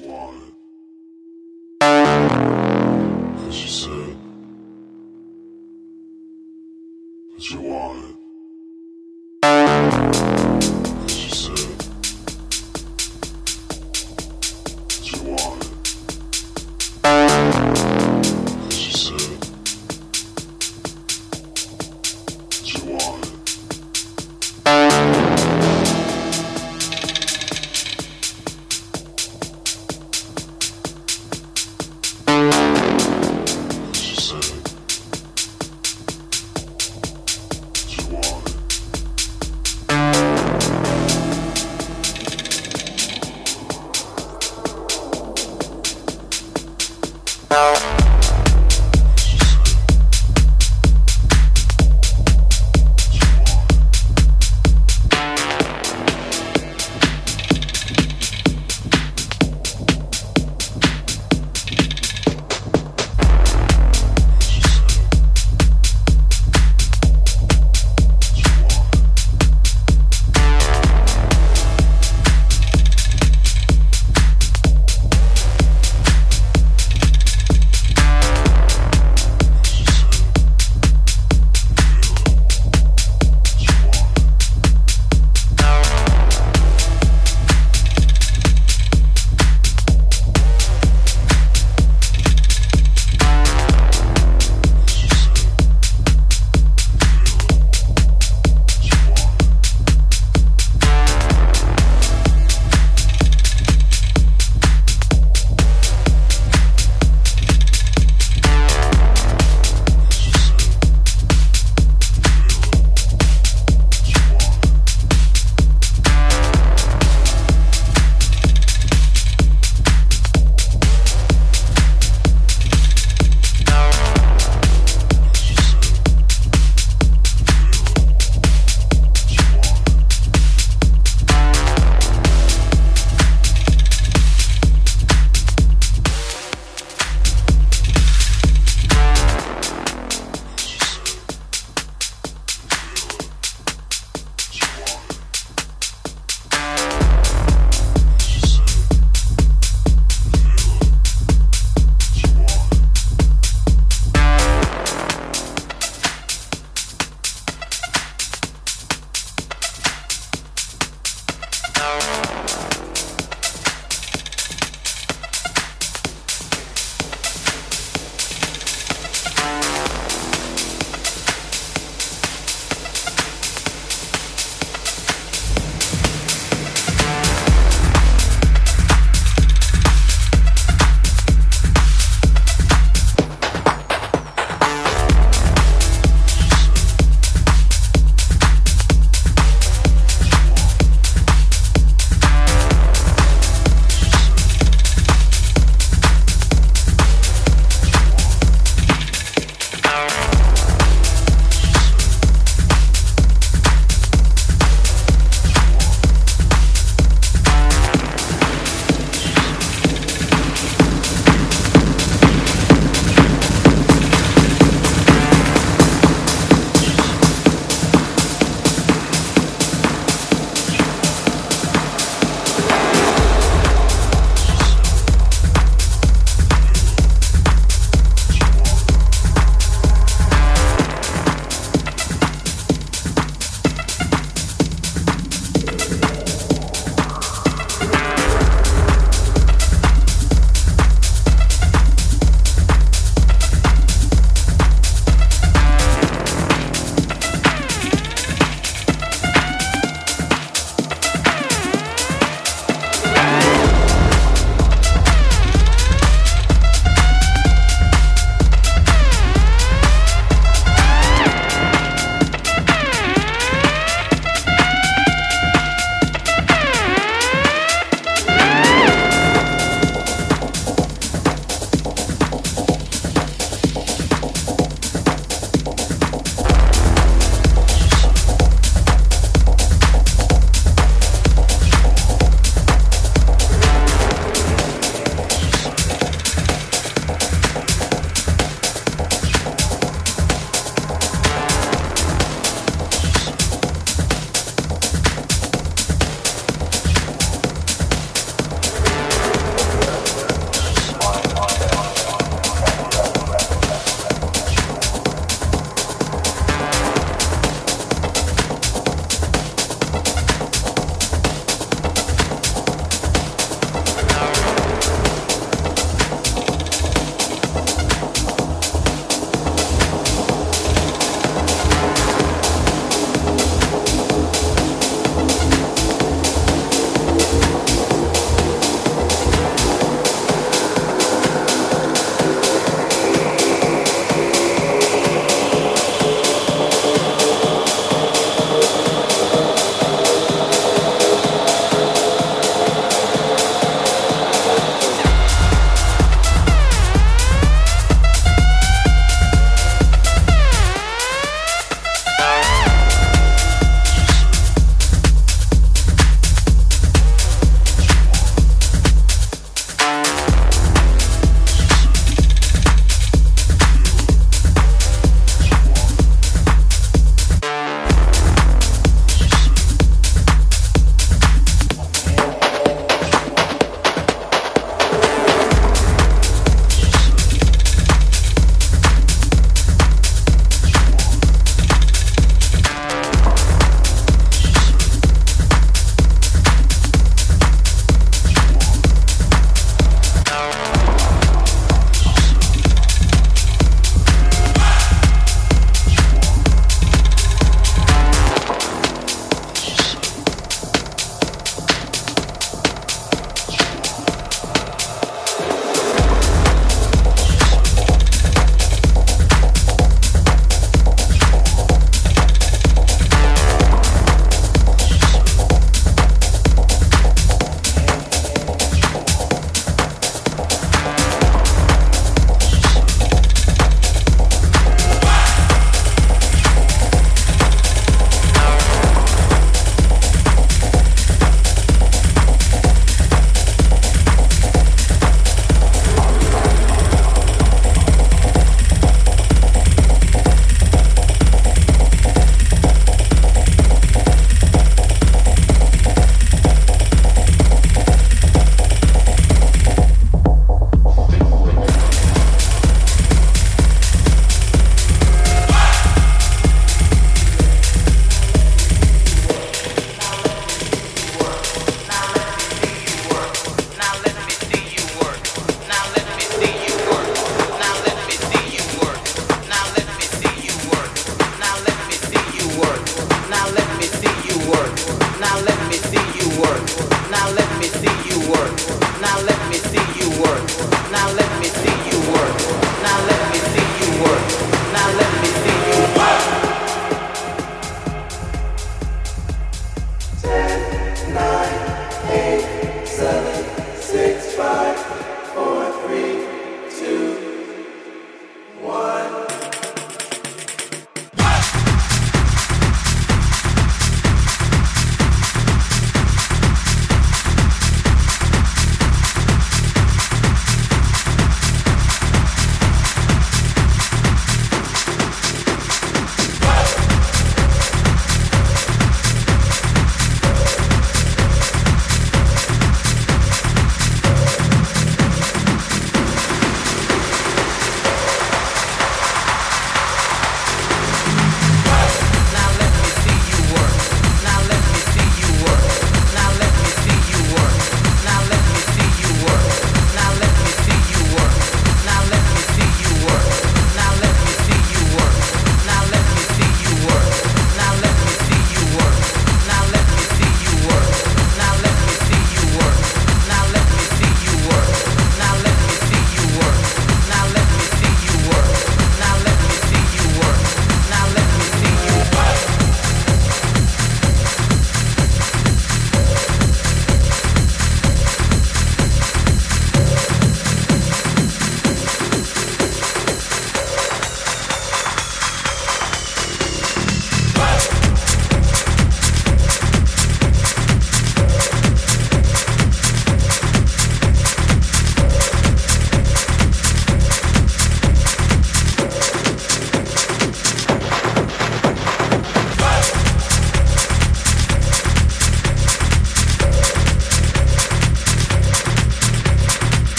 Why? you want.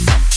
Mix.